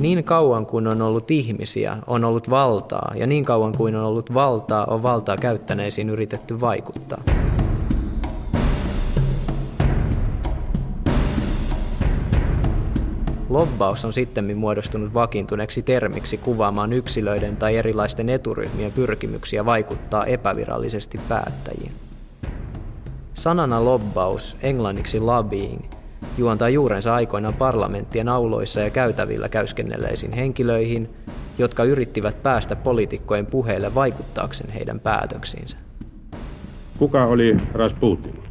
Niin kauan kuin on ollut ihmisiä, on ollut valtaa, ja niin kauan kuin on ollut valtaa, on valtaa käyttäneisiin yritetty vaikuttaa. Lobbaus on sitten muodostunut vakiintuneeksi termiksi kuvaamaan yksilöiden tai erilaisten eturyhmien pyrkimyksiä vaikuttaa epävirallisesti päättäjiin. Sanana lobbaus, englanniksi lobbying, juontaa juurensa aikoinaan parlamenttien auloissa ja käytävillä käyskennelleisiin henkilöihin, jotka yrittivät päästä poliitikkojen puheille vaikuttaakseen heidän päätöksiinsä. Kuka oli Rasputin?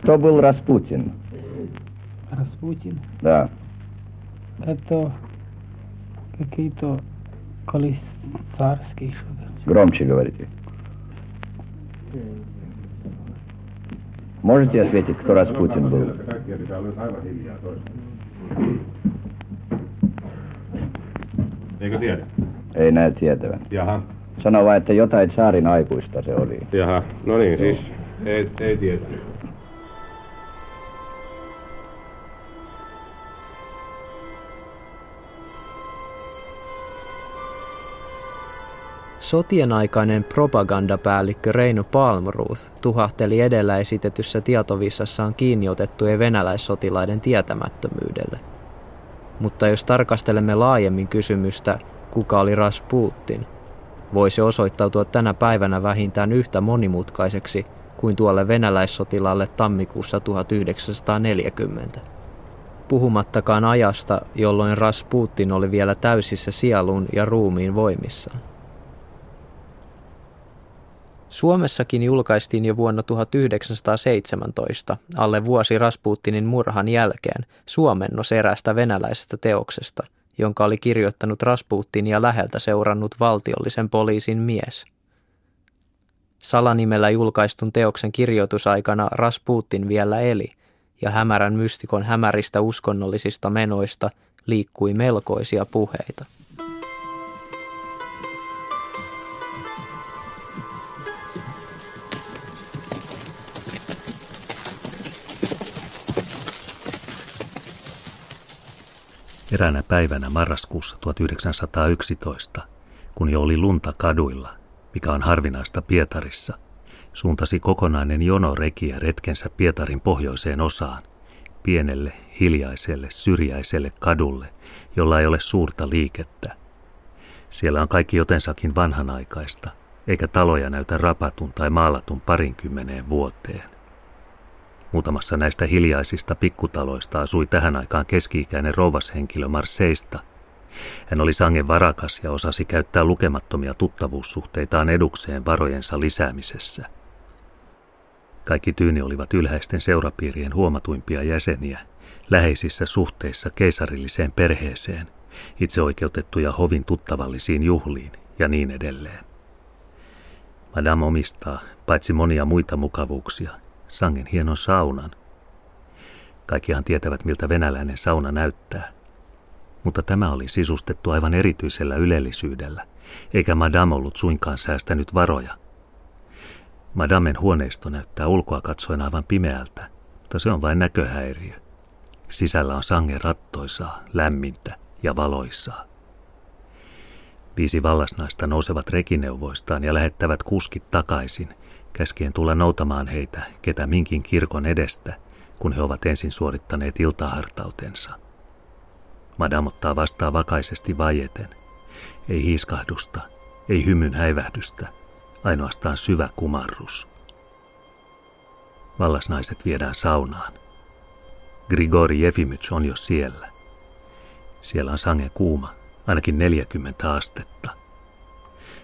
Кто был Распутин? Распутин. Да. Это какие-то колесарские что-то. Громче говорите. Можете ответить, кто Распутин был? Eikö tiedä? Ei näe tietävän. Jaha. Sano vain, että jotain saarin aikuista se oli. Jaha. No niin, siis ei, ei tiedä. Sotien aikainen propagandapäällikkö Reino Palmruth tuhahteli edellä esitetyssä tietovissassaan kiinniotettujen venäläissotilaiden tietämättömyydelle. Mutta jos tarkastelemme laajemmin kysymystä, kuka oli Rasputin, voi se osoittautua tänä päivänä vähintään yhtä monimutkaiseksi kuin tuolle venäläissotilaalle tammikuussa 1940. Puhumattakaan ajasta, jolloin Rasputin oli vielä täysissä sielun ja ruumiin voimissaan. Suomessakin julkaistiin jo vuonna 1917, alle vuosi Rasputinin murhan jälkeen, suomennos erästä venäläisestä teoksesta, jonka oli kirjoittanut Rasputinia läheltä seurannut valtiollisen poliisin mies. Salanimellä julkaistun teoksen kirjoitusaikana Rasputin vielä eli, ja hämärän mystikon hämäristä uskonnollisista menoista liikkui melkoisia puheita. Eräänä päivänä marraskuussa 1911, kun jo oli lunta kaduilla, mikä on harvinaista Pietarissa, suuntasi kokonainen jono rekiä retkensä Pietarin pohjoiseen osaan, pienelle, hiljaiselle, syrjäiselle kadulle, jolla ei ole suurta liikettä. Siellä on kaikki jotensakin vanhanaikaista, eikä taloja näytä rapatun tai maalatun parinkymmeneen vuoteen. Muutamassa näistä hiljaisista pikkutaloista asui tähän aikaan keski-ikäinen rouvashenkilö Marseista. Hän oli sangen varakas ja osasi käyttää lukemattomia tuttavuussuhteitaan edukseen varojensa lisäämisessä. Kaikki tyyni olivat ylhäisten seurapiirien huomatuimpia jäseniä, läheisissä suhteissa keisarilliseen perheeseen, itseoikeutettuja hovin tuttavallisiin juhliin ja niin edelleen. Madame omistaa, paitsi monia muita mukavuuksia, sangen hienon saunan. Kaikkihan tietävät, miltä venäläinen sauna näyttää. Mutta tämä oli sisustettu aivan erityisellä ylellisyydellä, eikä Madame ollut suinkaan säästänyt varoja. Madamen huoneisto näyttää ulkoa katsoen aivan pimeältä, mutta se on vain näköhäiriö. Sisällä on sangen rattoisaa, lämmintä ja valoisaa. Viisi vallasnaista nousevat rekineuvoistaan ja lähettävät kuskit takaisin – käskien tulla noutamaan heitä ketä minkin kirkon edestä, kun he ovat ensin suorittaneet iltahartautensa. Madame ottaa vastaan vakaisesti vajeten. Ei hiiskahdusta, ei hymyn häivähdystä, ainoastaan syvä kumarrus. Vallasnaiset viedään saunaan. Grigori Jefimyts on jo siellä. Siellä on sange kuuma, ainakin 40 astetta.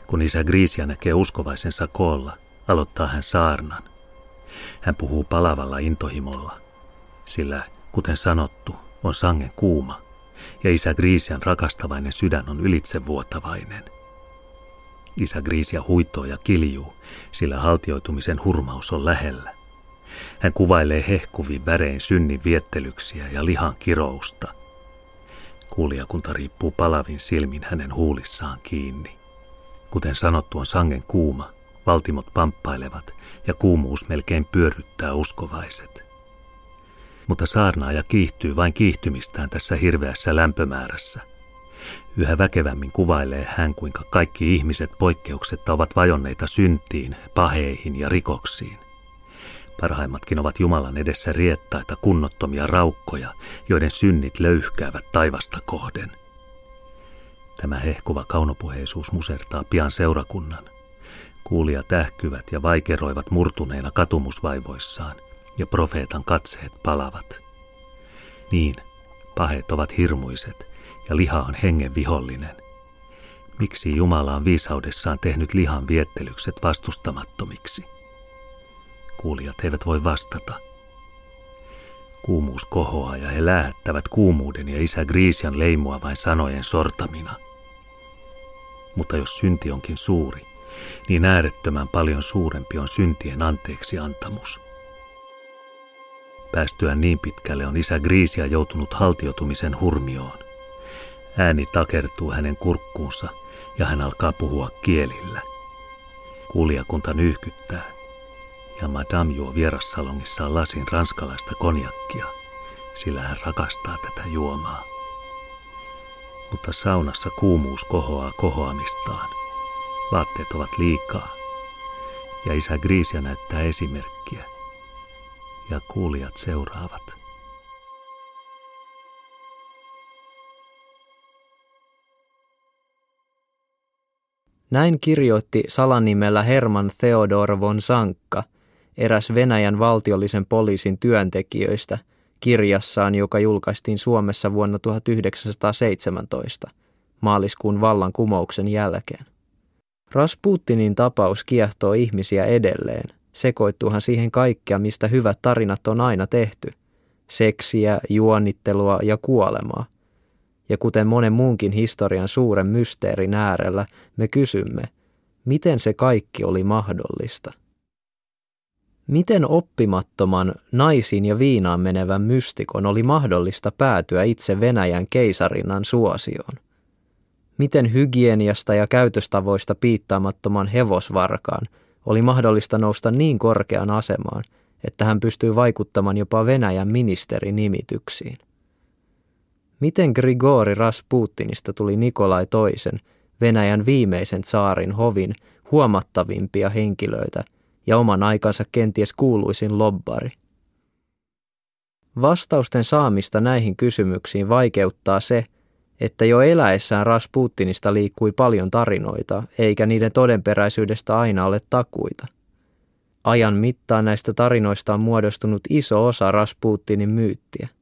Kun isä Griisia näkee uskovaisensa koolla, aloittaa hän saarnan. Hän puhuu palavalla intohimolla, sillä, kuten sanottu, on sangen kuuma, ja isä Griisian rakastavainen sydän on ylitsevuotavainen. Isä Griisia huitoo ja kiljuu, sillä haltioitumisen hurmaus on lähellä. Hän kuvailee hehkuvin värein synnin viettelyksiä ja lihan kirousta. Kuulijakunta riippuu palavin silmin hänen huulissaan kiinni. Kuten sanottu on sangen kuuma, Valtimot pamppailevat ja kuumuus melkein pyörryttää uskovaiset. Mutta saarnaaja kiihtyy vain kiihtymistään tässä hirveässä lämpömäärässä. Yhä väkevämmin kuvailee hän, kuinka kaikki ihmiset poikkeuksetta ovat vajonneita syntiin, paheihin ja rikoksiin. Parhaimmatkin ovat Jumalan edessä riettaita kunnottomia raukkoja, joiden synnit löyhkäävät taivasta kohden. Tämä hehkuva kaunopuheisuus musertaa pian seurakunnan. Kuulijat ähkyvät ja vaikeroivat murtuneina katumusvaivoissaan, ja profeetan katseet palavat. Niin, paheet ovat hirmuiset, ja liha on hengen vihollinen. Miksi Jumala on viisaudessaan tehnyt lihan viettelykset vastustamattomiksi? Kuulijat eivät voi vastata. Kuumuus kohoaa ja he lähettävät kuumuuden ja isä Griisian leimua vain sanojen sortamina. Mutta jos synti onkin suuri, niin äärettömän paljon suurempi on syntien anteeksi antamus. Päästyään niin pitkälle on isä Griisia joutunut haltiotumisen hurmioon. Ääni takertuu hänen kurkkuunsa ja hän alkaa puhua kielillä. Kuulijakunta nyyhkyttää ja Madame juo vierassalongissaan lasin ranskalaista konjakkia, sillä hän rakastaa tätä juomaa. Mutta saunassa kuumuus kohoaa kohoamistaan. Vaatteet ovat liikaa, ja isä Griisia näyttää esimerkkiä, ja kuulijat seuraavat. Näin kirjoitti salanimellä Herman Theodor von Sankka, eräs Venäjän valtiollisen poliisin työntekijöistä, kirjassaan, joka julkaistiin Suomessa vuonna 1917, maaliskuun vallankumouksen jälkeen. Rasputinin tapaus kiehtoo ihmisiä edelleen. Sekoittuuhan siihen kaikkea, mistä hyvät tarinat on aina tehty. Seksiä, juonittelua ja kuolemaa. Ja kuten monen muunkin historian suuren mysteerin äärellä, me kysymme, miten se kaikki oli mahdollista? Miten oppimattoman naisiin ja viinaan menevän mystikon oli mahdollista päätyä itse Venäjän keisarinnan suosioon? Miten hygieniasta ja käytöstavoista piittaamattoman hevosvarkaan oli mahdollista nousta niin korkean asemaan, että hän pystyy vaikuttamaan jopa Venäjän ministerinimityksiin? Miten Grigori Rasputinista tuli Nikolai toisen, Venäjän viimeisen saarin hovin huomattavimpia henkilöitä ja oman aikansa kenties kuuluisin lobbari? Vastausten saamista näihin kysymyksiin vaikeuttaa se, että jo eläessään Rasputinista liikkui paljon tarinoita, eikä niiden todenperäisyydestä aina ole takuita. Ajan mittaan näistä tarinoista on muodostunut iso osa Rasputinin myyttiä –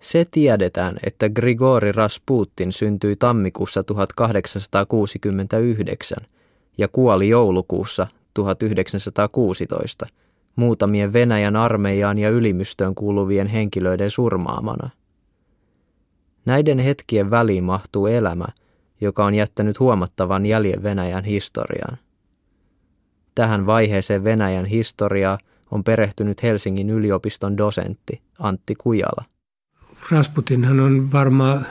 se tiedetään, että Grigori Rasputin syntyi tammikuussa 1869 ja kuoli joulukuussa 1916 muutamien Venäjän armeijaan ja ylimystöön kuuluvien henkilöiden surmaamana. Näiden hetkien väliin mahtuu elämä, joka on jättänyt huomattavan jäljen Venäjän historiaan. Tähän vaiheeseen Venäjän historiaa on perehtynyt Helsingin yliopiston dosentti Antti Kujala. Rasputinhan on varmaan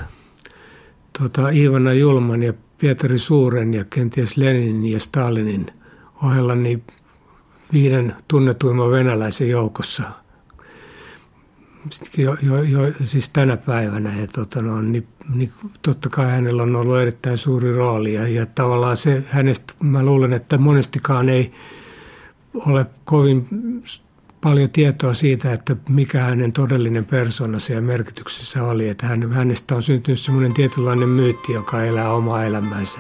tota, Ivana Julman ja Pietari Suuren ja kenties Leninin ja Stalinin ohella niin viiden tunnetuimman venäläisen joukossa. Jo, jo, jo, siis tänä päivänä. Ja tota, no, niin, niin, totta kai hänellä on ollut erittäin suuri rooli. Ja, ja tavallaan se hänestä, mä luulen, että monestikaan ei ole kovin paljon tietoa siitä, että mikä hänen todellinen persoonansa ja merkityksessä oli. Että hän, hänestä on syntynyt semmoinen tietynlainen myytti, joka elää omaa elämänsä.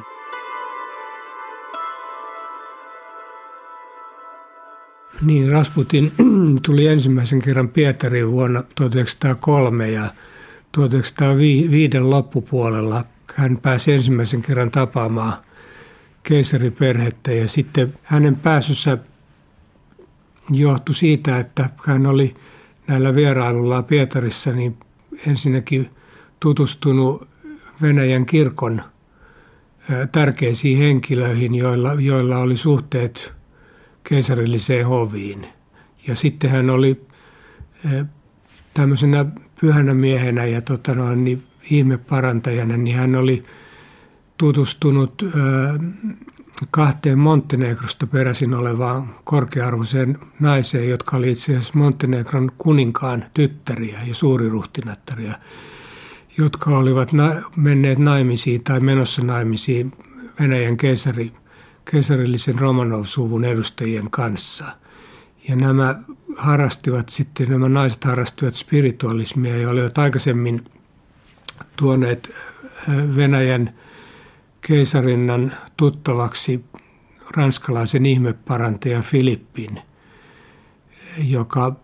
Niin, Rasputin tuli ensimmäisen kerran Pietariin vuonna 1903 ja 1905 loppupuolella hän pääsi ensimmäisen kerran tapaamaan keisariperhettä ja sitten hänen pääsyssä johtui siitä, että hän oli näillä vierailulla Pietarissa niin ensinnäkin tutustunut Venäjän kirkon tärkeisiin henkilöihin, joilla, joilla oli suhteet keisarilliseen hoviin. Ja sitten hän oli tämmöisenä pyhänä miehenä ja tota noin, niin ihmeparantajana, niin hän oli tutustunut kahteen Montenegrosta peräisin olevaan korkearvoiseen naiseen, jotka oli itse asiassa Montenegron kuninkaan tyttäriä ja suuriruhtinattaria. jotka olivat na- menneet naimisiin tai menossa naimisiin Venäjän keisari, keisarillisen Romanov-suvun edustajien kanssa. Ja nämä harrastivat sitten, nämä naiset harrastivat spiritualismia ja olivat aikaisemmin tuoneet Venäjän keisarinnan tuttavaksi ranskalaisen ihmeparantaja Filippin, joka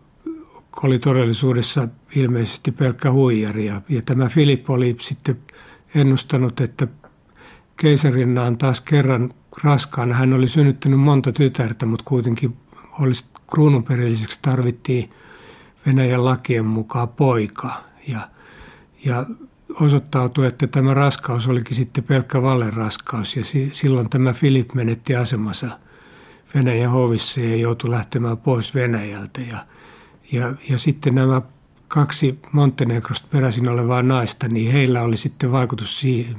oli todellisuudessa ilmeisesti pelkkä huijari. Ja, tämä Filip oli sitten ennustanut, että keisarinna on taas kerran raskaana. Hän oli synnyttänyt monta tytärtä, mutta kuitenkin olisi kruununperilliseksi tarvittiin Venäjän lakien mukaan poika. Ja, ja osoittautui, että tämä raskaus olikin sitten pelkkä raskaus. ja si, silloin tämä Filip menetti asemansa Venäjän hovissa ja joutui lähtemään pois Venäjältä. Ja, ja, ja sitten nämä kaksi Montenegrosta peräisin olevaa naista, niin heillä oli sitten vaikutus siihen,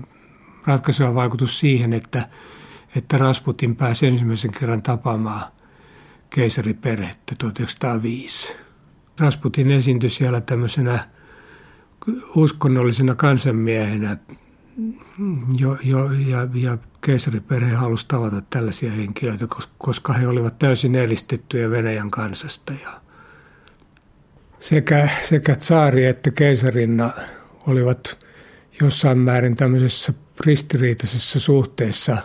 ratkaiseva vaikutus siihen, että, että Rasputin pääsi ensimmäisen kerran tapaamaan keisariperhettä 1905. Rasputin esiintyi siellä tämmöisenä uskonnollisena kansanmiehenä jo, jo, ja, ja keisariperhe halusi tavata tällaisia henkilöitä, koska he olivat täysin eristettyjä Venäjän kansasta. Ja sekä, sekä tsaari että keisarinna olivat jossain määrin tämmöisessä ristiriitaisessa suhteessa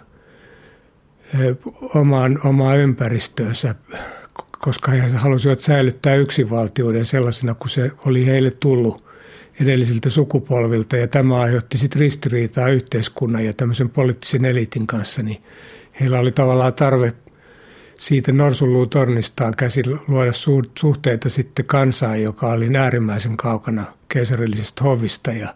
omaan, omaan ympäristöönsä, koska he halusivat säilyttää yksinvaltiuden sellaisena kuin se oli heille tullut edellisiltä sukupolvilta. Ja tämä aiheutti sitten ristiriitaa yhteiskunnan ja tämmöisen poliittisen eliitin kanssa, niin heillä oli tavallaan tarve siitä norsunluutornistaan käsin luoda suhteita sitten kansaan, joka oli äärimmäisen kaukana keisarillisesta hovista ja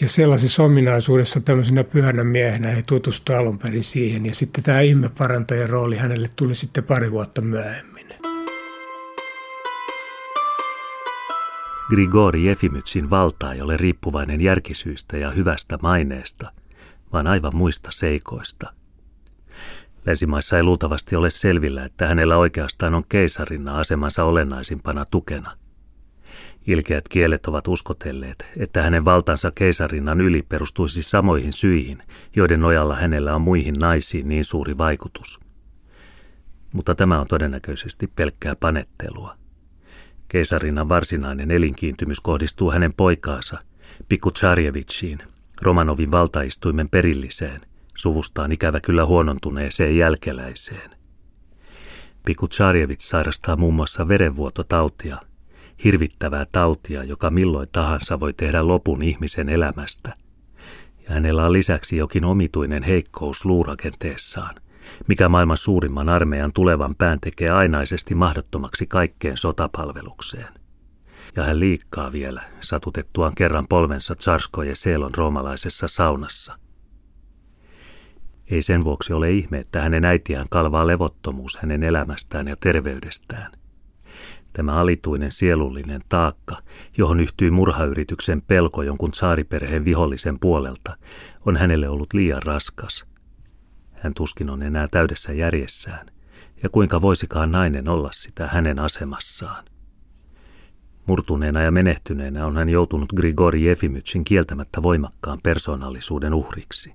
ja sellaisessa ominaisuudessa tämmöisenä pyhänä miehenä he tutustuivat alun perin siihen. Ja sitten tämä ihmeparantajan rooli hänelle tuli sitten pari vuotta myöhemmin. Grigori Jefimytsin valta ei ole riippuvainen järkisyistä ja hyvästä maineesta, vaan aivan muista seikoista – Länsimaissa ei luultavasti ole selvillä, että hänellä oikeastaan on keisarinna asemansa olennaisimpana tukena. Ilkeät kielet ovat uskotelleet, että hänen valtansa keisarinnan yli perustuisi samoihin syihin, joiden nojalla hänellä on muihin naisiin niin suuri vaikutus. Mutta tämä on todennäköisesti pelkkää panettelua. Keisarinnan varsinainen elinkiintymys kohdistuu hänen poikaansa, Pikku Tsarjevitsiin, Romanovin valtaistuimen perilliseen, suvustaan ikävä kyllä huonontuneeseen jälkeläiseen. Pikku Tsarjevits sairastaa muun muassa verenvuototautia, hirvittävää tautia, joka milloin tahansa voi tehdä lopun ihmisen elämästä. Ja hänellä on lisäksi jokin omituinen heikkous luurakenteessaan, mikä maailman suurimman armeijan tulevan pään tekee ainaisesti mahdottomaksi kaikkeen sotapalvelukseen. Ja hän liikkaa vielä, satutettuaan kerran polvensa Tsarskoje Seelon roomalaisessa saunassa – ei sen vuoksi ole ihme, että hänen äitiään kalvaa levottomuus hänen elämästään ja terveydestään. Tämä alituinen sielullinen taakka, johon yhtyy murhayrityksen pelko jonkun saariperheen vihollisen puolelta, on hänelle ollut liian raskas. Hän tuskin on enää täydessä järjessään, ja kuinka voisikaan nainen olla sitä hänen asemassaan. Murtuneena ja menehtyneenä on hän joutunut Grigori Jefimytsin kieltämättä voimakkaan persoonallisuuden uhriksi.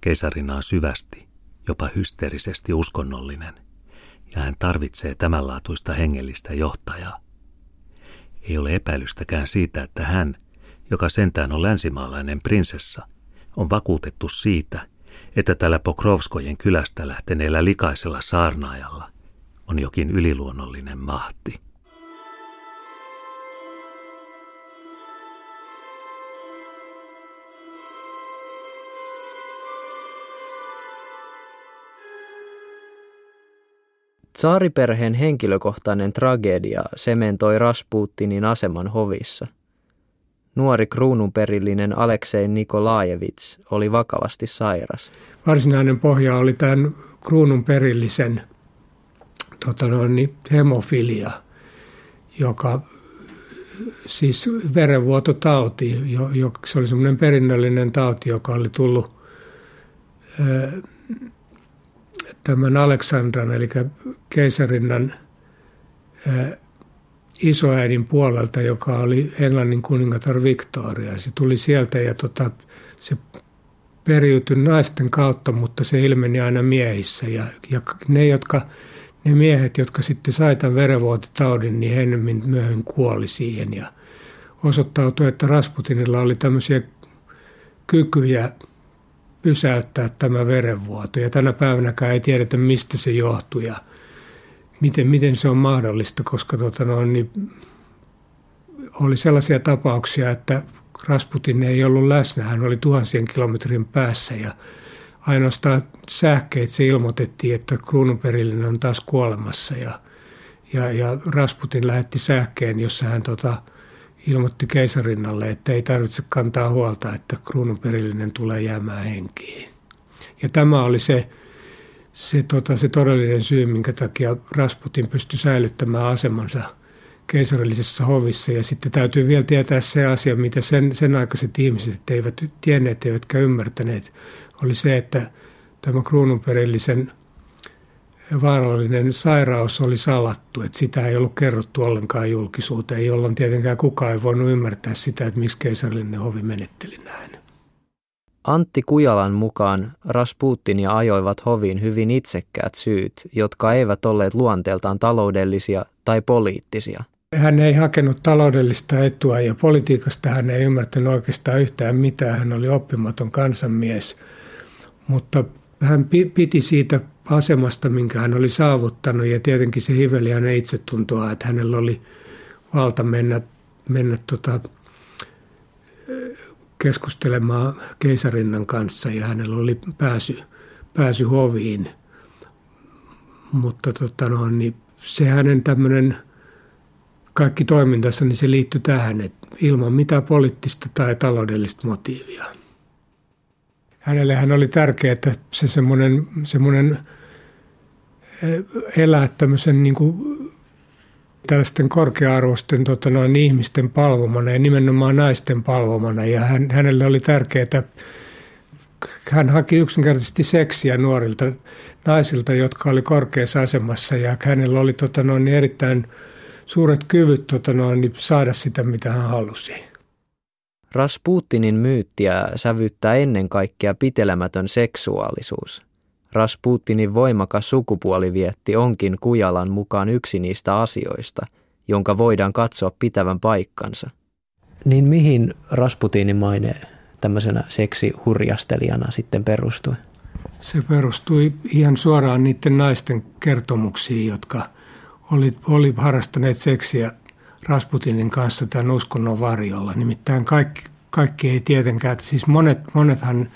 Keisarina on syvästi, jopa hysteerisesti uskonnollinen, ja hän tarvitsee tämänlaatuista hengellistä johtajaa. Ei ole epäilystäkään siitä, että hän, joka sentään on länsimaalainen prinsessa, on vakuutettu siitä, että tällä Pokrovskojen kylästä lähteneellä likaisella saarnaajalla on jokin yliluonnollinen mahti. Tsaariperheen henkilökohtainen tragedia sementoi Rasputinin aseman hovissa. Nuori kruununperillinen Aleksei Nikolaajevits oli vakavasti sairas. Varsinainen pohja oli tämän kruununperillisen tota noin, niin hemofilia, joka siis verenvuototauti, jo, jo, se oli semmoinen perinnöllinen tauti, joka oli tullut tämän Aleksandran, eli keisarinnan isoäidin puolelta, joka oli Englannin kuningatar Victoria. Se tuli sieltä ja tota, se periytyi naisten kautta, mutta se ilmeni aina miehissä. Ja, ja ne, jotka, ne miehet, jotka sitten sai tämän verenvuotitaudin, niin he enemmän myöhemmin kuoli siihen. Ja osoittautui, että Rasputinilla oli tämmöisiä kykyjä pysäyttää tämä verenvuoto. Ja tänä päivänäkään ei tiedetä, mistä se johtui ja miten, miten se on mahdollista, koska tota no, niin oli sellaisia tapauksia, että Rasputin ei ollut läsnä, hän oli tuhansien kilometrin päässä ja ainoastaan sähkeet ilmoitettiin, että kruununperillinen on taas kuolemassa ja, ja, ja Rasputin lähetti sähkeen, jossa hän tota, ilmoitti keisarinnalle, että ei tarvitse kantaa huolta, että kruununperillinen tulee jäämään henkiin. Ja tämä oli se, se, tota, se todellinen syy, minkä takia Rasputin pystyi säilyttämään asemansa – keisarillisessa hovissa. Ja sitten täytyy vielä tietää se asia, mitä sen, sen aikaiset ihmiset eivät tienneet eivätkä ymmärtäneet, oli se, että tämä kruununperillisen vaarallinen sairaus oli salattu, että sitä ei ollut kerrottu ollenkaan julkisuuteen, jolloin tietenkään kukaan ei voinut ymmärtää sitä, että miksi keisarillinen hovi menetteli näin. Antti Kujalan mukaan Rasputinia ajoivat hoviin hyvin itsekkäät syyt, jotka eivät olleet luonteeltaan taloudellisia tai poliittisia. Hän ei hakenut taloudellista etua ja politiikasta hän ei ymmärtänyt oikeastaan yhtään mitään. Hän oli oppimaton kansanmies, mutta hän piti siitä asemasta, minkä hän oli saavuttanut ja tietenkin se hiveli hänen itsetuntoa, että hänellä oli valta mennä, mennä tota, keskustelemaan keisarinnan kanssa ja hänellä oli pääsy, pääsy hoviin. Mutta tota no, niin se hänen tämmöinen – kaikki toimintansa, niin se liittyi tähän, että ilman mitään poliittista tai taloudellista motiivia. Hänelle hän oli tärkeää, että se semmoinen, semmoinen eh, elää tämmöisen niin kuin tällaisten korkea-arvoisten tota noin, ihmisten palvomana ja nimenomaan naisten palvomana. Ja hän, hänelle oli tärkeää, että hän haki yksinkertaisesti seksiä nuorilta naisilta, jotka oli korkeassa asemassa ja hänellä oli tota noin, erittäin suuret kyvyt tota noin, saada sitä, mitä hän halusi. Rasputinin myyttiä sävyttää ennen kaikkea pitelemätön seksuaalisuus. Rasputinin voimakas sukupuolivietti onkin Kujalan mukaan yksi niistä asioista, jonka voidaan katsoa pitävän paikkansa. Niin mihin Rasputinin maine tämmöisenä seksihurjastelijana sitten perustui? Se perustui ihan suoraan niiden naisten kertomuksiin, jotka – oli, oli harrastaneet seksiä Rasputinin kanssa tämän uskonnon varjolla. Nimittäin kaikki, kaikki ei tietenkään, siis monet, monethan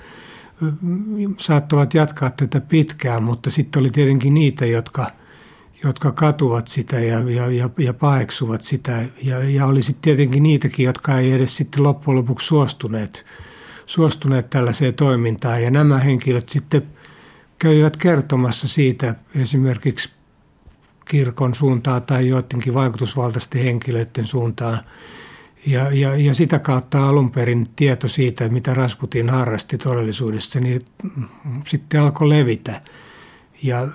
saattavat jatkaa tätä pitkään, mutta sitten oli tietenkin niitä, jotka, jotka katuvat sitä ja, ja, ja, ja paeksuvat sitä. Ja, ja oli sitten tietenkin niitäkin, jotka ei edes sitten loppujen lopuksi suostuneet, suostuneet tällaiseen toimintaan. Ja nämä henkilöt sitten kävivät kertomassa siitä esimerkiksi kirkon suuntaan tai joidenkin vaikutusvaltaisten henkilöiden suuntaan. Ja, ja, ja sitä kautta alun perin tieto siitä, mitä Rasputin harrasti todellisuudessa, niin sitten alkoi levitä. Ja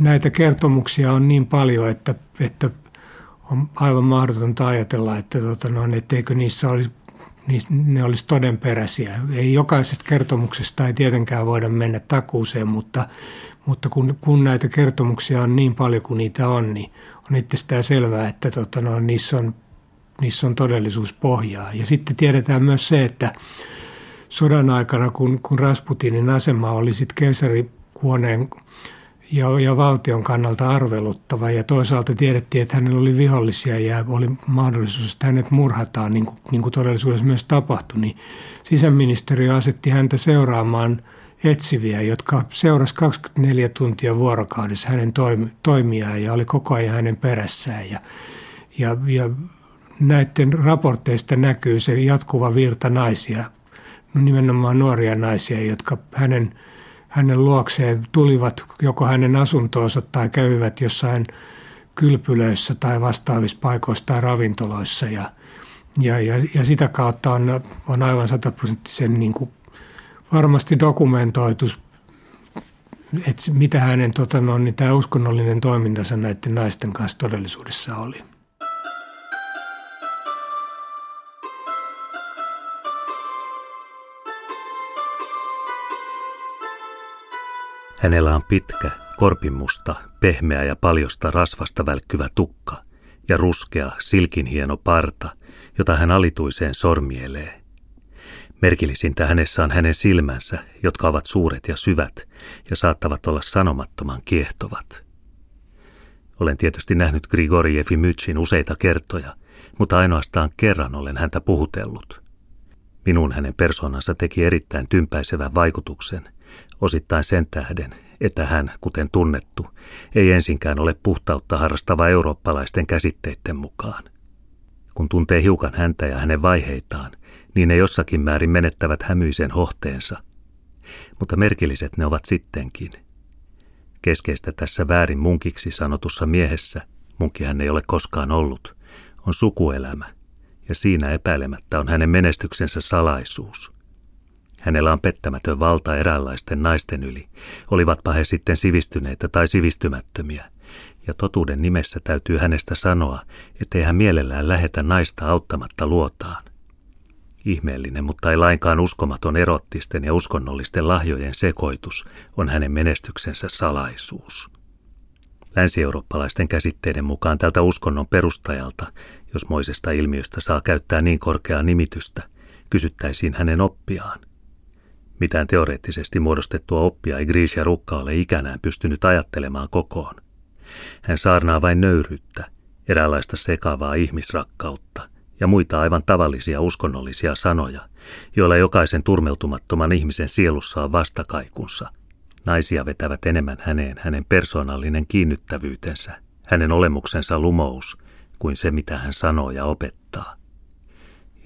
näitä kertomuksia on niin paljon, että, että on aivan mahdotonta ajatella, että, tota, no, etteikö niissä olisi ne olisi todenperäisiä. Ei jokaisesta kertomuksesta ei tietenkään voida mennä takuuseen, mutta, mutta kun, kun näitä kertomuksia on niin paljon kuin niitä on, niin on itsestään selvää, että tota, no, niissä, on, niissä on todellisuuspohjaa. Ja sitten tiedetään myös se, että sodan aikana, kun, kun Rasputinin asema oli sitten keisarihuoneen ja, ja valtion kannalta arveluttava. Ja toisaalta tiedettiin, että hänellä oli vihollisia ja oli mahdollisuus, että hänet murhataan, niin kuin, niin kuin todellisuudessa myös tapahtui. Niin sisäministeriö asetti häntä seuraamaan – etsiviä, jotka seurasi 24 tuntia vuorokaudessa hänen toimiaan ja oli koko ajan hänen perässään. Ja, ja, ja näiden raporteista näkyy se jatkuva virta naisia, nimenomaan nuoria naisia, jotka hänen, hänen luokseen tulivat joko hänen asuntoonsa tai kävivät jossain kylpylöissä tai vastaavissa paikoissa tai ravintoloissa. Ja, ja, ja, ja sitä kautta on, on aivan sataprosenttisen niin kuin varmasti dokumentoitu että mitä hänen tota, no, niin tämä uskonnollinen toimintansa näiden naisten kanssa todellisuudessa oli. Hänellä on pitkä, korpimusta, pehmeä ja paljosta rasvasta välkkyvä tukka ja ruskea, silkinhieno parta, jota hän alituiseen sormielee. Merkillisintä hänessä on hänen silmänsä, jotka ovat suuret ja syvät ja saattavat olla sanomattoman kiehtovat. Olen tietysti nähnyt Grigori Efimytsin useita kertoja, mutta ainoastaan kerran olen häntä puhutellut. Minun hänen persoonansa teki erittäin tympäisevän vaikutuksen, osittain sen tähden, että hän, kuten tunnettu, ei ensinkään ole puhtautta harrastava eurooppalaisten käsitteiden mukaan. Kun tuntee hiukan häntä ja hänen vaiheitaan, niin ne jossakin määrin menettävät hämyisen hohteensa. Mutta merkilliset ne ovat sittenkin. Keskeistä tässä väärin munkiksi sanotussa miehessä, munki hän ei ole koskaan ollut, on sukuelämä, ja siinä epäilemättä on hänen menestyksensä salaisuus. Hänellä on pettämätön valta eräänlaisten naisten yli, olivatpa he sitten sivistyneitä tai sivistymättömiä, ja totuuden nimessä täytyy hänestä sanoa, ettei hän mielellään lähetä naista auttamatta luotaan. Ihmeellinen, mutta ei lainkaan uskomaton erottisten ja uskonnollisten lahjojen sekoitus on hänen menestyksensä salaisuus. Länsi-eurooppalaisten käsitteiden mukaan tältä uskonnon perustajalta, jos moisesta ilmiöstä saa käyttää niin korkeaa nimitystä, kysyttäisiin hänen oppiaan. Mitään teoreettisesti muodostettua oppia ei Grisha Rukka ole ikänään pystynyt ajattelemaan kokoon. Hän saarnaa vain nöyryyttä, eräänlaista sekavaa ihmisrakkautta ja muita aivan tavallisia uskonnollisia sanoja, joilla jokaisen turmeltumattoman ihmisen sielussa on vastakaikunsa. Naisia vetävät enemmän häneen hänen persoonallinen kiinnyttävyytensä, hänen olemuksensa lumous, kuin se mitä hän sanoo ja opettaa.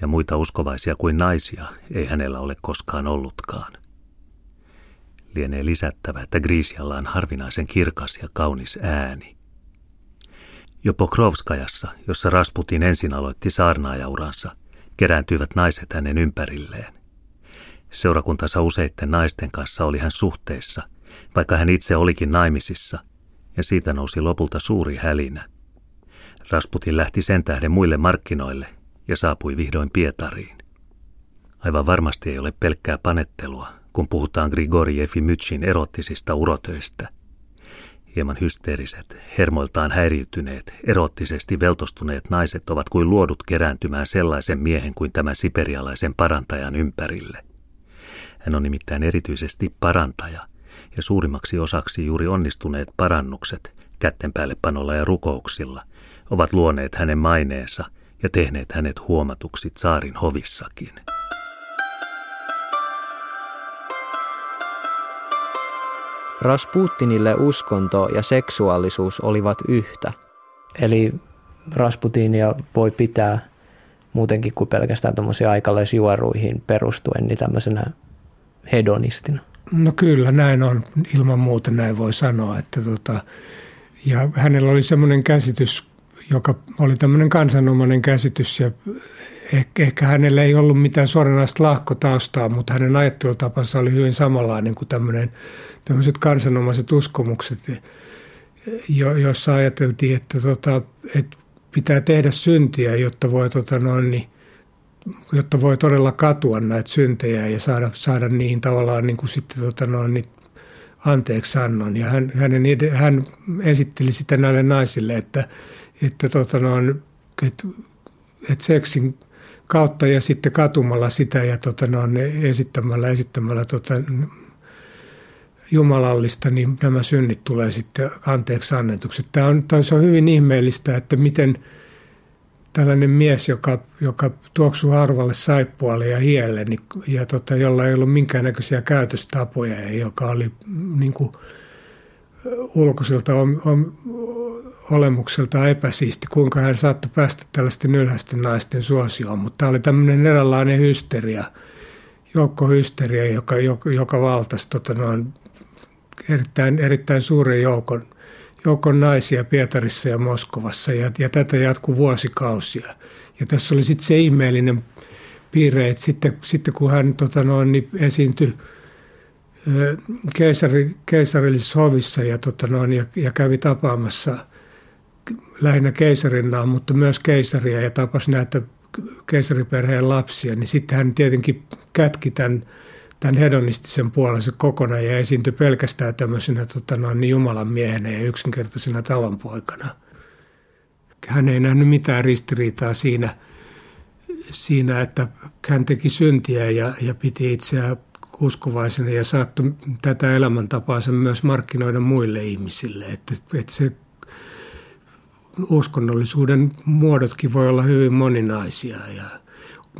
Ja muita uskovaisia kuin naisia ei hänellä ole koskaan ollutkaan. Lienee lisättävä, että Grisialla on harvinaisen kirkas ja kaunis ääni. Jo Pokrovskajassa, jossa Rasputin ensin aloitti saarnaajauransa, kerääntyivät naiset hänen ympärilleen. Seurakuntansa useitten naisten kanssa oli hän suhteessa, vaikka hän itse olikin naimisissa, ja siitä nousi lopulta suuri hälinä. Rasputin lähti sen tähden muille markkinoille ja saapui vihdoin Pietariin. Aivan varmasti ei ole pelkkää panettelua, kun puhutaan Grigori Efimytsin erottisista urotöistä – Hieman hysteeriset, hermoiltaan häiriytyneet, erottisesti veltostuneet naiset ovat kuin luodut kerääntymään sellaisen miehen kuin tämä siperialaisen parantajan ympärille. Hän on nimittäin erityisesti parantaja, ja suurimmaksi osaksi juuri onnistuneet parannukset, kätten päälle panolla ja rukouksilla, ovat luoneet hänen maineensa ja tehneet hänet huomatuksi saarin hovissakin. Rasputinille uskonto ja seksuaalisuus olivat yhtä. Eli Rasputinia voi pitää muutenkin kuin pelkästään tuommoisiin aikalaisjuoruihin perustuen, niin tämmöisenä hedonistina. No kyllä, näin on. Ilman muuta näin voi sanoa. Että tota, ja hänellä oli semmoinen käsitys, joka oli tämmöinen kansanomainen käsitys ja ehkä, ehkä hänellä ei ollut mitään suoranaista lahkotaustaa, mutta hänen ajattelutapansa oli hyvin samanlainen kuin tämmöinen, tämmöiset kansanomaiset uskomukset, jo, joissa ajateltiin, että, tota, että pitää tehdä syntiä, jotta voi, tota noin, niin, jotta voi todella katua näitä syntejä ja saada, saada niihin tavallaan niin kuin sitten tota noin, niin anteeksi annon. Ja hän, hänen, hän esitteli sitä näille naisille, että, että, tota noin, että, että seksin kautta ja sitten katumalla sitä ja tota, no, esittämällä, esittämällä tota, jumalallista, niin nämä synnit tulee sitten anteeksi annetuksi. Tämä on, tämä on hyvin ihmeellistä, että miten tällainen mies, joka, joka tuoksuu harvalle saippualle ja hielle, niin, ja tota, jolla ei ollut minkäännäköisiä käytöstapoja ja joka oli niin kuin, ulkoiselta om, om, olemukselta epäsiisti, kuinka hän saattoi päästä tällaisten ylhäisten naisten suosioon. Mutta tämä oli tämmöinen eräänlainen hysteria, joukkohysteria, joka, joka, joka valtasi tota noin, erittäin, erittäin suuren joukon, joukon naisia Pietarissa ja Moskovassa. Ja, ja tätä jatkuu vuosikausia. Ja tässä oli sitten se ihmeellinen piirre, että sitten, sitten kun hän tota noin, niin esiintyi keisari, keisarillisessa hovissa ja, tota noin, ja, ja kävi tapaamassa lähinnä keisarinnaa, mutta myös keisaria ja tapasi näitä keisariperheen lapsia, niin sitten hän tietenkin kätki tämän, tämän hedonistisen puolensa kokonaan ja esiintyi pelkästään tämmöisenä tota noin, Jumalan miehenä ja yksinkertaisena talonpoikana. Hän ei nähnyt mitään ristiriitaa siinä, siinä että hän teki syntiä ja, ja piti itseään uskovaisena ja saattoi tätä elämäntapaansa myös markkinoida muille ihmisille. Että, että se uskonnollisuuden muodotkin voi olla hyvin moninaisia ja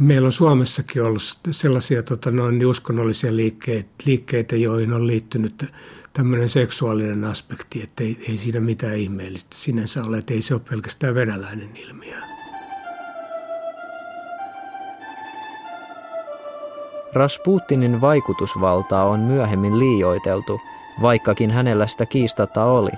meillä on Suomessakin ollut sellaisia tota, noin, uskonnollisia liikkeitä, liikkeitä, joihin on liittynyt tämmöinen seksuaalinen aspekti, että ei, ei siinä mitään ihmeellistä sinänsä ole, että ei se ole pelkästään venäläinen ilmiö. Rasputinin vaikutusvaltaa on myöhemmin liioiteltu, vaikkakin hänellä sitä kiistata oli.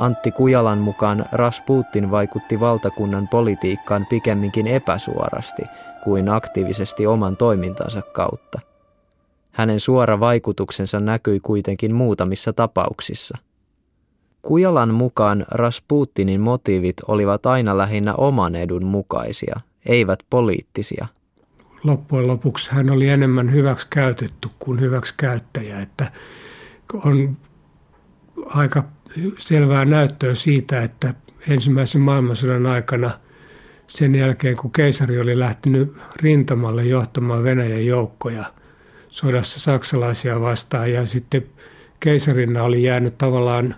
Antti Kujalan mukaan Rasputin vaikutti valtakunnan politiikkaan pikemminkin epäsuorasti kuin aktiivisesti oman toimintansa kautta. Hänen suora vaikutuksensa näkyi kuitenkin muutamissa tapauksissa. Kujalan mukaan Rasputinin motiivit olivat aina lähinnä oman edun mukaisia, eivät poliittisia – loppujen lopuksi hän oli enemmän hyväksi käytetty kuin hyväksi käyttäjä. Että on aika selvää näyttöä siitä, että ensimmäisen maailmansodan aikana sen jälkeen, kun keisari oli lähtenyt rintamalle johtamaan Venäjän joukkoja sodassa saksalaisia vastaan ja sitten keisarina oli jäänyt tavallaan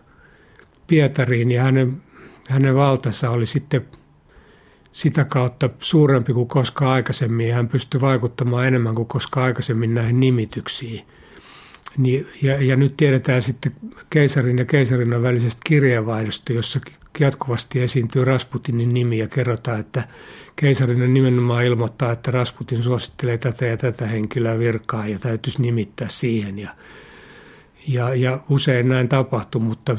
Pietariin ja hänen, hänen valtansa oli sitten sitä kautta suurempi kuin koskaan aikaisemmin ja hän pystyi vaikuttamaan enemmän kuin koskaan aikaisemmin näihin nimityksiin. Niin, ja, ja nyt tiedetään sitten keisarin ja keisarinnan välisestä kirjeenvaihdosta, jossa jatkuvasti esiintyy Rasputinin nimi ja kerrotaan, että keisarinen nimenomaan ilmoittaa, että Rasputin suosittelee tätä ja tätä henkilöä virkaa ja täytyisi nimittää siihen. Ja, ja, ja usein näin tapahtuu, mutta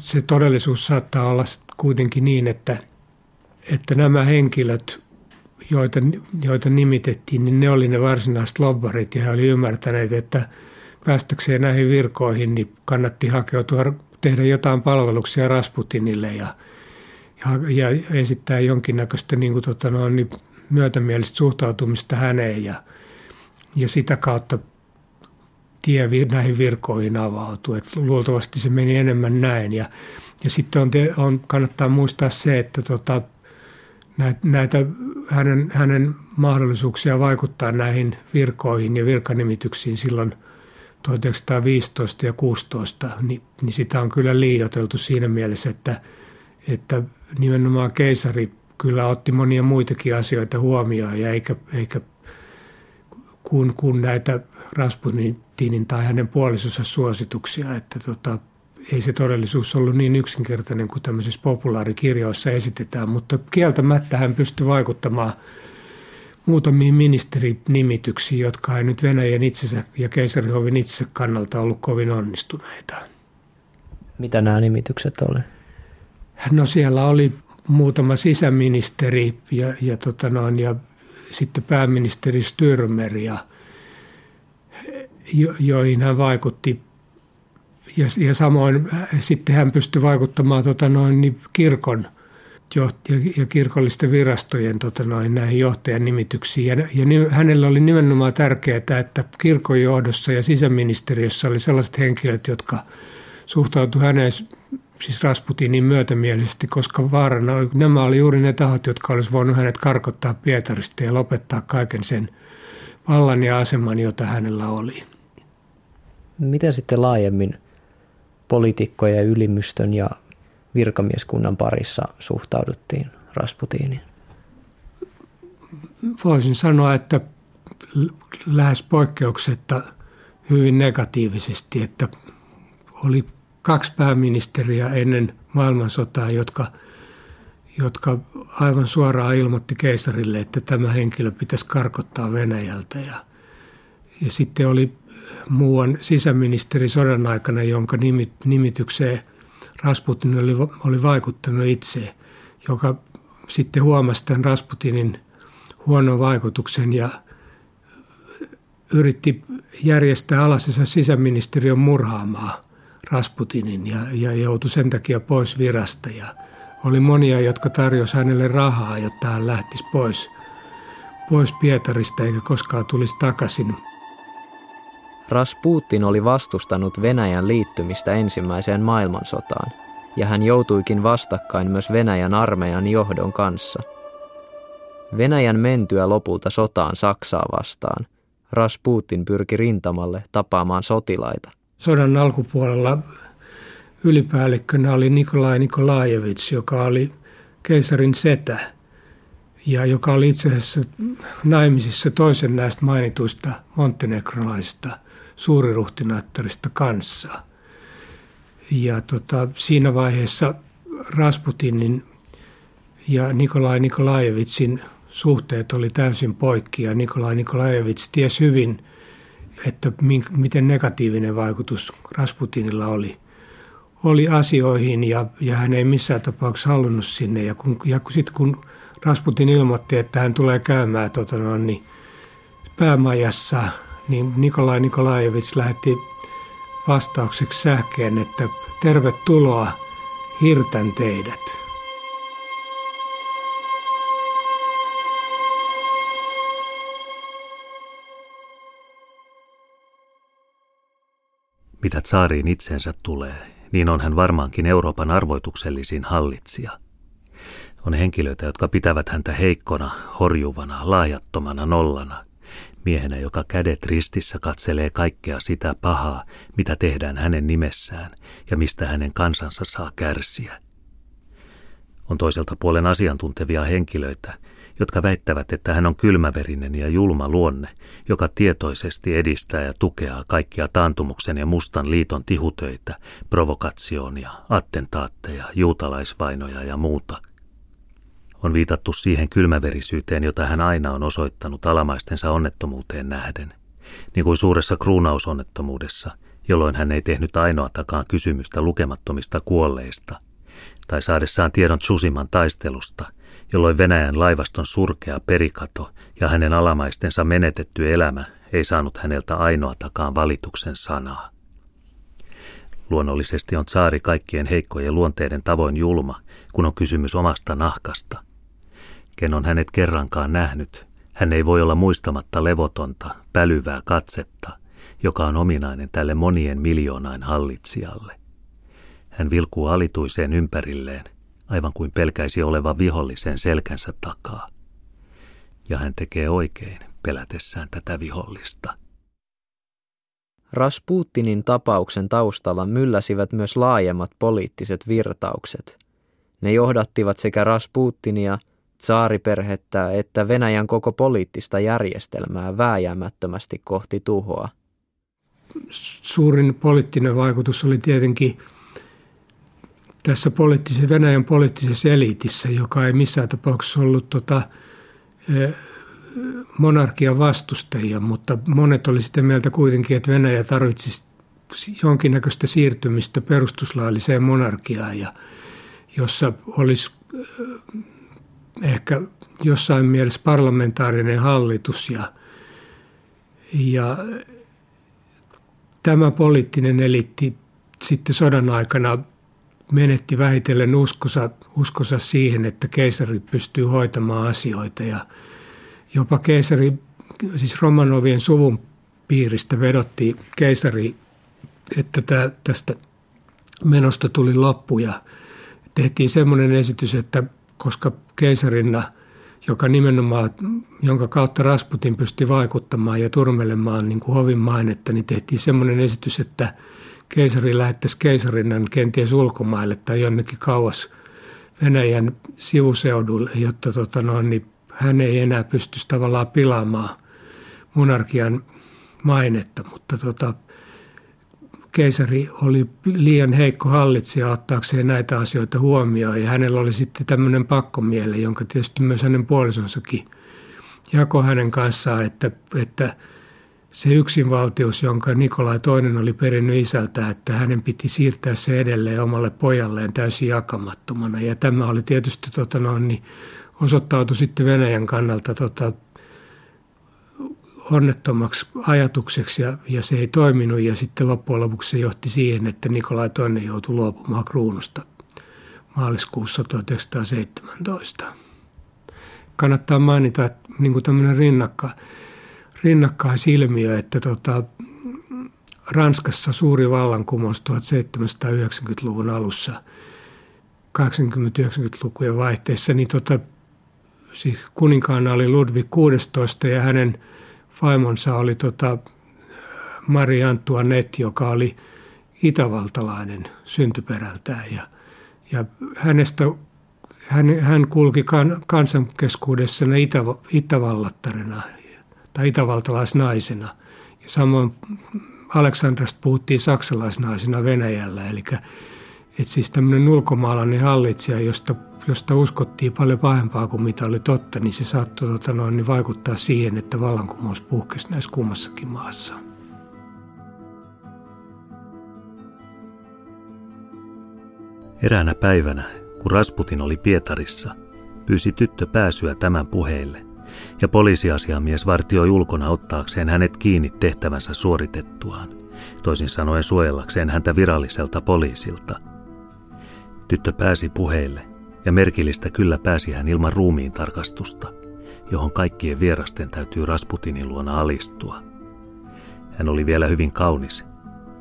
se todellisuus saattaa olla kuitenkin niin, että – että nämä henkilöt, joita, joita nimitettiin, niin ne oli ne varsinaiset lobbarit ja he olivat ymmärtäneet, että päästäkseen näihin virkoihin, niin kannatti hakeutua tehdä jotain palveluksia Rasputinille ja, ja, ja esittää jonkinnäköistä niin kuin, tota, no, niin myötämielistä suhtautumista häneen ja, ja sitä kautta tie näihin virkoihin avautui. Et luultavasti se meni enemmän näin. Ja, ja sitten on, on, kannattaa muistaa se, että tota, näitä hänen, hänen mahdollisuuksia vaikuttaa näihin virkoihin ja virkanimityksiin silloin 1915 ja 16, niin, niin sitä on kyllä liioteltu siinä mielessä, että, että nimenomaan keisari kyllä otti monia muitakin asioita huomioon ja eikä, eikä kun, kun näitä Rasputinin tai hänen puolisonsa suosituksia, että tota, ei se todellisuus ollut niin yksinkertainen kuin tämmöisissä populaarikirjoissa esitetään, mutta kieltämättä hän pystyi vaikuttamaan muutamiin ministerinimityksiin, jotka ei nyt Venäjän itsensä ja keisarihovin itsensä kannalta ollut kovin onnistuneita. Mitä nämä nimitykset oli? No siellä oli muutama sisäministeri ja, ja, tota noin, ja sitten pääministeri Styrmer, ja, jo, joihin hän vaikutti ja, ja samoin äh, sitten hän pystyi vaikuttamaan tota noin, niin kirkon ja, ja kirkollisten virastojen tota noin, näihin johtajan nimityksiin. Ja, ja ni, hänellä oli nimenomaan tärkeää, että kirkon johdossa ja sisäministeriössä oli sellaiset henkilöt, jotka suhtautuivat häneen siis Rasputinin myötämielisesti, koska vaarana oli, nämä oli juuri ne tahot, jotka olisivat voinut hänet karkottaa Pietarista ja lopettaa kaiken sen vallan ja aseman, jota hänellä oli. Miten sitten laajemmin poliitikkojen ja ylimystön ja virkamieskunnan parissa suhtauduttiin Rasputiniin? Voisin sanoa, että lähes poikkeuksetta hyvin negatiivisesti, että oli kaksi pääministeriä ennen maailmansotaa, jotka, jotka aivan suoraan ilmoitti keisarille, että tämä henkilö pitäisi karkottaa Venäjältä. Ja, ja sitten oli muuan sisäministeri sodan aikana, jonka nimitykseen Rasputin oli, oli vaikuttanut itse, joka sitten huomasi tämän Rasputinin huonon vaikutuksen ja yritti järjestää alasensa sisäministeriön murhaamaa Rasputinin ja, ja joutui sen takia pois virasta. Ja oli monia, jotka tarjosi hänelle rahaa, jotta hän lähtisi pois, pois Pietarista eikä koskaan tulisi takaisin. Rasputin oli vastustanut Venäjän liittymistä ensimmäiseen maailmansotaan, ja hän joutuikin vastakkain myös Venäjän armeijan johdon kanssa. Venäjän mentyä lopulta sotaan Saksaa vastaan, Rasputin pyrki rintamalle tapaamaan sotilaita. Sodan alkupuolella ylipäällikkönä oli Nikolai Nikolajevits, joka oli keisarin setä ja joka oli itse asiassa naimisissa toisen näistä mainituista montenegrolaisista – suuriruhtinaattarista kanssa. Ja tota, siinä vaiheessa Rasputinin ja Nikolai Nikolajevitsin suhteet oli täysin poikki ja Nikolai Nikolajevits ties hyvin, että miten negatiivinen vaikutus Rasputinilla oli, oli asioihin ja, ja hän ei missään tapauksessa halunnut sinne. Ja, kun, ja sitten kun Rasputin ilmoitti, että hän tulee käymään tota, no, niin päämajassa niin Nikolai Nikolajevits lähetti vastaukseksi sähkeen, että tervetuloa, hirtän teidät. Mitä tsaariin itsensä tulee, niin on hän varmaankin Euroopan arvoituksellisin hallitsija. On henkilöitä, jotka pitävät häntä heikkona, horjuvana, laajattomana nollana, miehenä, joka kädet ristissä katselee kaikkea sitä pahaa, mitä tehdään hänen nimessään ja mistä hänen kansansa saa kärsiä. On toiselta puolen asiantuntevia henkilöitä, jotka väittävät, että hän on kylmäverinen ja julma luonne, joka tietoisesti edistää ja tukea kaikkia taantumuksen ja mustan liiton tihutöitä, provokationia, attentaatteja, juutalaisvainoja ja muuta – on viitattu siihen kylmäverisyyteen, jota hän aina on osoittanut alamaistensa onnettomuuteen nähden, niin kuin suuressa kruunausonnettomuudessa, jolloin hän ei tehnyt ainoatakaan kysymystä lukemattomista kuolleista, tai saadessaan tiedon Tsusiman taistelusta, jolloin Venäjän laivaston surkea perikato ja hänen alamaistensa menetetty elämä ei saanut häneltä ainoatakaan valituksen sanaa. Luonnollisesti on saari kaikkien heikkojen luonteiden tavoin julma, kun on kysymys omasta nahkasta, ken on hänet kerrankaan nähnyt, hän ei voi olla muistamatta levotonta, pälyvää katsetta, joka on ominainen tälle monien miljoonain hallitsijalle. Hän vilkuu alituiseen ympärilleen, aivan kuin pelkäisi olevan vihollisen selkänsä takaa. Ja hän tekee oikein pelätessään tätä vihollista. Rasputinin tapauksen taustalla mylläsivät myös laajemmat poliittiset virtaukset. Ne johdattivat sekä Rasputinia tsaariperhettä että Venäjän koko poliittista järjestelmää vääjäämättömästi kohti tuhoa. Suurin poliittinen vaikutus oli tietenkin tässä poliittisessa, Venäjän poliittisessa eliitissä, joka ei missään tapauksessa ollut tota, e, monarkian vastustajia, mutta monet oli sitä mieltä kuitenkin, että Venäjä tarvitsisi jonkinnäköistä siirtymistä perustuslailliseen monarkiaan, ja jossa olisi ehkä jossain mielessä parlamentaarinen hallitus ja, ja tämä poliittinen eliitti sitten sodan aikana menetti vähitellen uskonsa, uskonsa siihen, että keisari pystyy hoitamaan asioita ja jopa keisari, siis Romanovien suvun piiristä vedotti keisari, että tästä menosta tuli loppu ja tehtiin semmoinen esitys, että koska keisarinna, joka nimenomaan, jonka kautta Rasputin pystyi vaikuttamaan ja turmelemaan niin kuin hovin mainetta, niin tehtiin semmoinen esitys, että keisari lähettäisi keisarinnan kenties ulkomaille tai jonnekin kauas Venäjän sivuseudulle, jotta tota no, niin hän ei enää pystyisi tavallaan pilaamaan monarkian mainetta, mutta tota, keisari oli liian heikko hallitsija ottaakseen näitä asioita huomioon ja hänellä oli sitten tämmöinen pakkomiele, jonka tietysti myös hänen puolisonsakin jako hänen kanssaan, että, että se yksinvaltius, jonka Nikolai toinen oli perinnyt isältä, että hänen piti siirtää se edelleen omalle pojalleen täysin jakamattomana. Ja tämä oli tietysti tota no, niin osoittautui sitten Venäjän kannalta tota, onnettomaksi ajatukseksi ja, ja se ei toiminut ja sitten loppujen lopuksi se johti siihen, että Nikolai II joutui luopumaan kruunusta maaliskuussa 1917. Kannattaa mainita, että niin kuin tämmöinen rinnakka, rinnakkaisilmiö, että tota, Ranskassa suuri vallankumous 1790-luvun alussa, 80-90-lukujen vaihteessa, niin tota, siis kuninkaana oli Ludwig 16 ja hänen vaimonsa oli tota Marie Antoinette, joka oli itävaltalainen syntyperältään ja, ja hänestä hän, hän kulki kan, kansankeskuudessana itä, itävallattarina tai itävaltalaisnaisena. Ja samoin Aleksandrasta puhuttiin saksalaisnaisena Venäjällä, eli että siis tämmöinen ulkomaalainen hallitsija, josta, josta uskottiin paljon pahempaa kuin mitä oli totta, niin se saattoi tota noin, niin vaikuttaa siihen, että vallankumous puhkesi näissä kummassakin maassa. Eräänä päivänä, kun Rasputin oli Pietarissa, pyysi tyttö pääsyä tämän puheille, ja poliisiasiamies vartioi ulkona ottaakseen hänet kiinni tehtävänsä suoritettuaan, toisin sanoen suojellakseen häntä viralliselta poliisilta. Tyttö pääsi puheille, ja merkillistä kyllä pääsi hän ilman ruumiin tarkastusta, johon kaikkien vierasten täytyy Rasputinin luona alistua. Hän oli vielä hyvin kaunis,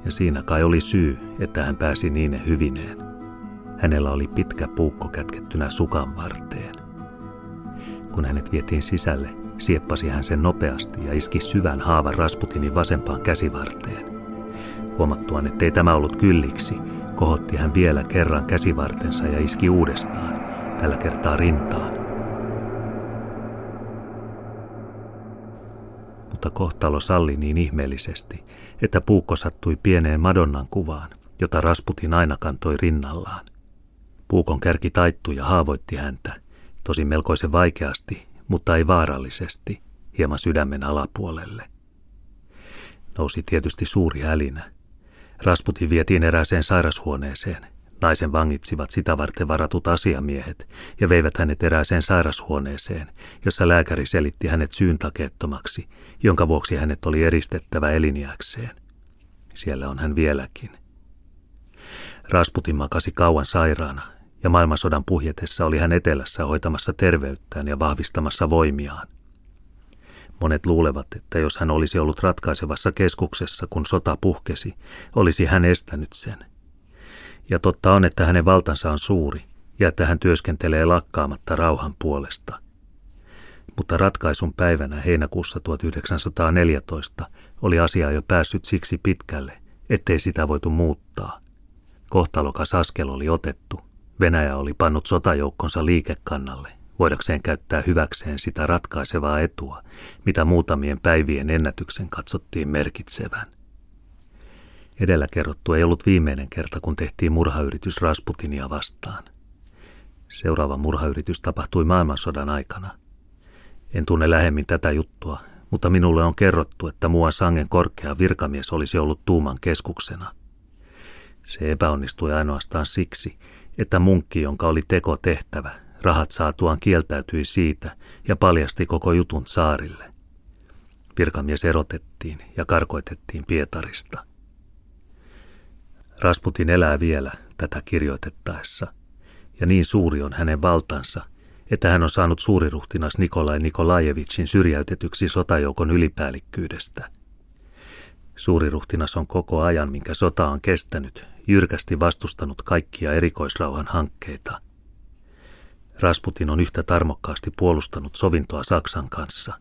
ja siinä kai oli syy, että hän pääsi niin hyvineen. Hänellä oli pitkä puukko kätkettynä sukan varteen. Kun hänet vietiin sisälle, sieppasi hän sen nopeasti ja iski syvän haavan Rasputinin vasempaan käsivarteen. Huomattuaan, ettei tämä ollut kylliksi, kohotti hän vielä kerran käsivartensa ja iski uudestaan, tällä kertaa rintaan. Mutta kohtalo salli niin ihmeellisesti, että puukko sattui pieneen Madonnan kuvaan, jota Rasputin aina kantoi rinnallaan. Puukon kärki taittui ja haavoitti häntä, tosi melkoisen vaikeasti, mutta ei vaarallisesti, hieman sydämen alapuolelle. Nousi tietysti suuri hälinä. Rasputin vietiin erääseen sairashuoneeseen. Naisen vangitsivat sitä varten varatut asiamiehet ja veivät hänet erääseen sairashuoneeseen, jossa lääkäri selitti hänet syyntakeettomaksi, jonka vuoksi hänet oli eristettävä eliniäkseen. Siellä on hän vieläkin. Rasputin makasi kauan sairaana, ja maailmansodan puhjetessa oli hän etelässä hoitamassa terveyttään ja vahvistamassa voimiaan. Monet luulevat, että jos hän olisi ollut ratkaisevassa keskuksessa, kun sota puhkesi, olisi hän estänyt sen. Ja totta on, että hänen valtansa on suuri ja että hän työskentelee lakkaamatta rauhan puolesta. Mutta ratkaisun päivänä heinäkuussa 1914 oli asia jo päässyt siksi pitkälle, ettei sitä voitu muuttaa. Kohtalokas askel oli otettu Venäjä oli pannut sotajoukkonsa liikekannalle, voidakseen käyttää hyväkseen sitä ratkaisevaa etua, mitä muutamien päivien ennätyksen katsottiin merkitsevän. Edellä kerrottu ei ollut viimeinen kerta, kun tehtiin murhayritys Rasputinia vastaan. Seuraava murhayritys tapahtui maailmansodan aikana. En tunne lähemmin tätä juttua, mutta minulle on kerrottu, että muuan sangen korkea virkamies olisi ollut tuuman keskuksena. Se epäonnistui ainoastaan siksi, että munkki, jonka oli teko tehtävä, rahat saatuaan kieltäytyi siitä ja paljasti koko jutun saarille. Virkamies erotettiin ja karkoitettiin Pietarista. Rasputin elää vielä tätä kirjoitettaessa, ja niin suuri on hänen valtansa, että hän on saanut suuriruhtinas Nikolai Nikolajevitsin syrjäytetyksi sotajoukon ylipäällikkyydestä. Suuriruhtinas on koko ajan, minkä sota on kestänyt, jyrkästi vastustanut kaikkia erikoisrauhan hankkeita. Rasputin on yhtä tarmokkaasti puolustanut sovintoa Saksan kanssa.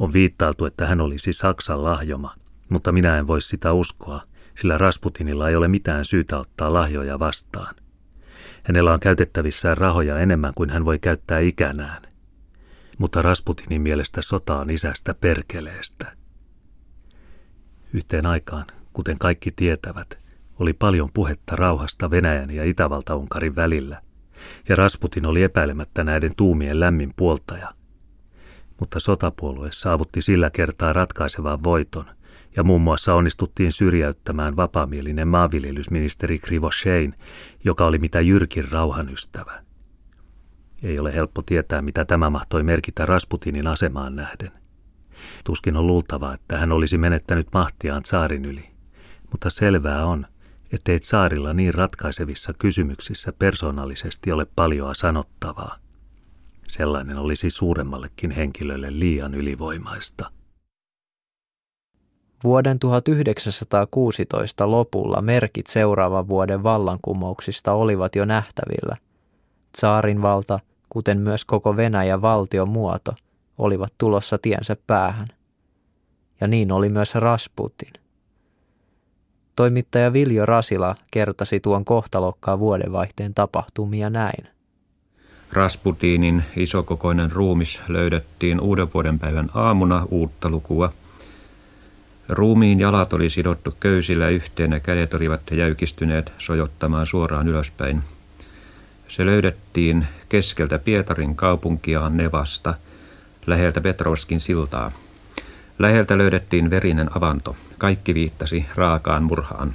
On viittailtu, että hän olisi Saksan lahjoma, mutta minä en voi sitä uskoa, sillä Rasputinilla ei ole mitään syytä ottaa lahjoja vastaan. Hänellä on käytettävissään rahoja enemmän kuin hän voi käyttää ikänään. Mutta Rasputinin mielestä sota on isästä perkeleestä. Yhteen aikaan, kuten kaikki tietävät, oli paljon puhetta rauhasta Venäjän ja Itävalta-Unkarin välillä, ja Rasputin oli epäilemättä näiden tuumien lämmin puoltaja. Mutta sotapuolue saavutti sillä kertaa ratkaisevan voiton, ja muun muassa onnistuttiin syrjäyttämään vapaamielinen maanviljelysministeri Krivoshein, joka oli mitä jyrkin rauhanystävä. Ei ole helppo tietää, mitä tämä mahtoi merkitä Rasputinin asemaan nähden. Tuskin on luultavaa, että hän olisi menettänyt mahtiaan saarin yli. Mutta selvää on, ettei saarilla niin ratkaisevissa kysymyksissä persoonallisesti ole paljoa sanottavaa. Sellainen olisi suuremmallekin henkilölle liian ylivoimaista. Vuoden 1916 lopulla merkit seuraavan vuoden vallankumouksista olivat jo nähtävillä. Tsaarin valta, kuten myös koko Venäjän valtion muoto, olivat tulossa tiensä päähän. Ja niin oli myös Rasputin. Toimittaja Viljo Rasila kertasi tuon kohtalokkaan vuodenvaihteen tapahtumia näin. Rasputinin isokokoinen ruumis löydettiin uuden vuoden päivän aamuna uutta lukua – Ruumiin jalat oli sidottu köysillä yhteen ja kädet olivat jäykistyneet sojottamaan suoraan ylöspäin. Se löydettiin keskeltä Pietarin kaupunkia Nevasta, läheltä Petrovskin siltaa. Läheltä löydettiin verinen avanto. Kaikki viittasi raakaan murhaan.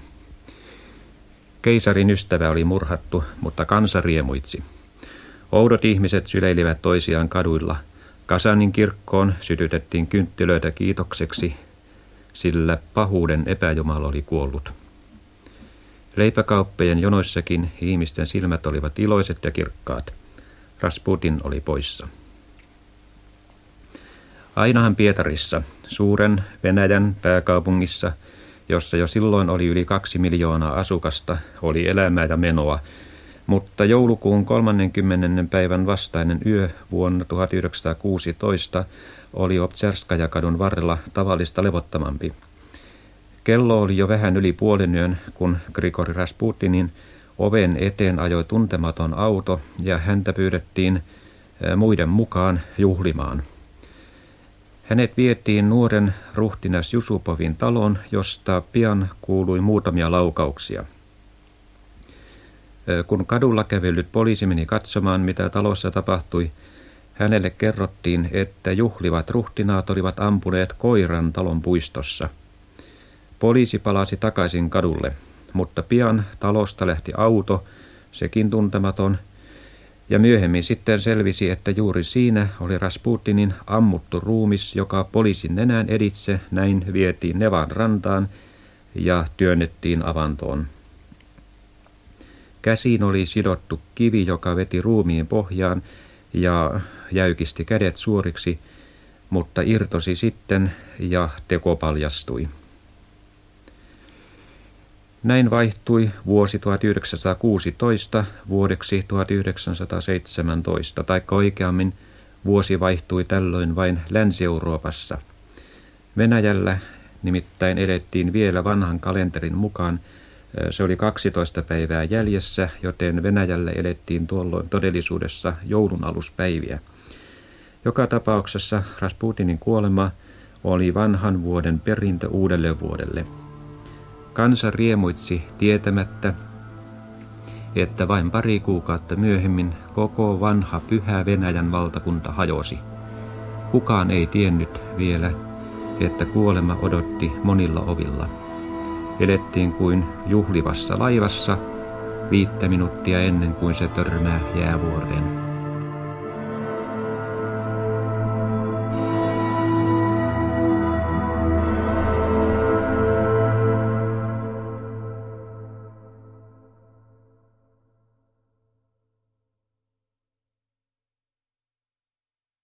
Keisarin ystävä oli murhattu, mutta kansa riemuitsi. Oudot ihmiset syleilivät toisiaan kaduilla. Kasanin kirkkoon sytytettiin kynttilöitä kiitokseksi sillä pahuuden epäjumala oli kuollut. Leipäkauppejen jonoissakin ihmisten silmät olivat iloiset ja kirkkaat. Rasputin oli poissa. Ainahan Pietarissa, suuren Venäjän pääkaupungissa, jossa jo silloin oli yli kaksi miljoonaa asukasta, oli elämää ja menoa, mutta joulukuun 30. päivän vastainen yö vuonna 1916 oli Obserskajakadun varrella tavallista levottomampi. Kello oli jo vähän yli puolen yön, kun Grigori Rasputinin oven eteen ajoi tuntematon auto ja häntä pyydettiin muiden mukaan juhlimaan. Hänet vietiin nuoren ruhtinas Jusupovin talon, josta pian kuului muutamia laukauksia. Kun kadulla kävellyt poliisi meni katsomaan, mitä talossa tapahtui, Hänelle kerrottiin, että juhlivat ruhtinaat olivat ampuneet koiran talon puistossa. Poliisi palasi takaisin kadulle, mutta pian talosta lähti auto, sekin tuntematon, ja myöhemmin sitten selvisi, että juuri siinä oli Rasputinin ammuttu ruumis, joka poliisin nenään editse näin vietiin Nevan rantaan ja työnnettiin avantoon. Käsiin oli sidottu kivi, joka veti ruumiin pohjaan, ja jäykisti kädet suoriksi, mutta irtosi sitten ja teko paljastui. Näin vaihtui vuosi 1916 vuodeksi 1917, tai oikeammin vuosi vaihtui tällöin vain Länsi-Euroopassa. Venäjällä nimittäin elettiin vielä vanhan kalenterin mukaan – se oli 12 päivää jäljessä, joten Venäjällä elettiin tuolloin todellisuudessa joulun aluspäiviä. Joka tapauksessa Rasputinin kuolema oli vanhan vuoden perintö uudelle vuodelle. Kansa riemuitsi tietämättä, että vain pari kuukautta myöhemmin koko vanha pyhä Venäjän valtakunta hajosi. Kukaan ei tiennyt vielä, että kuolema odotti monilla ovilla. Elettiin kuin juhlivassa laivassa viittä minuuttia ennen kuin se törmää jäävuoreen.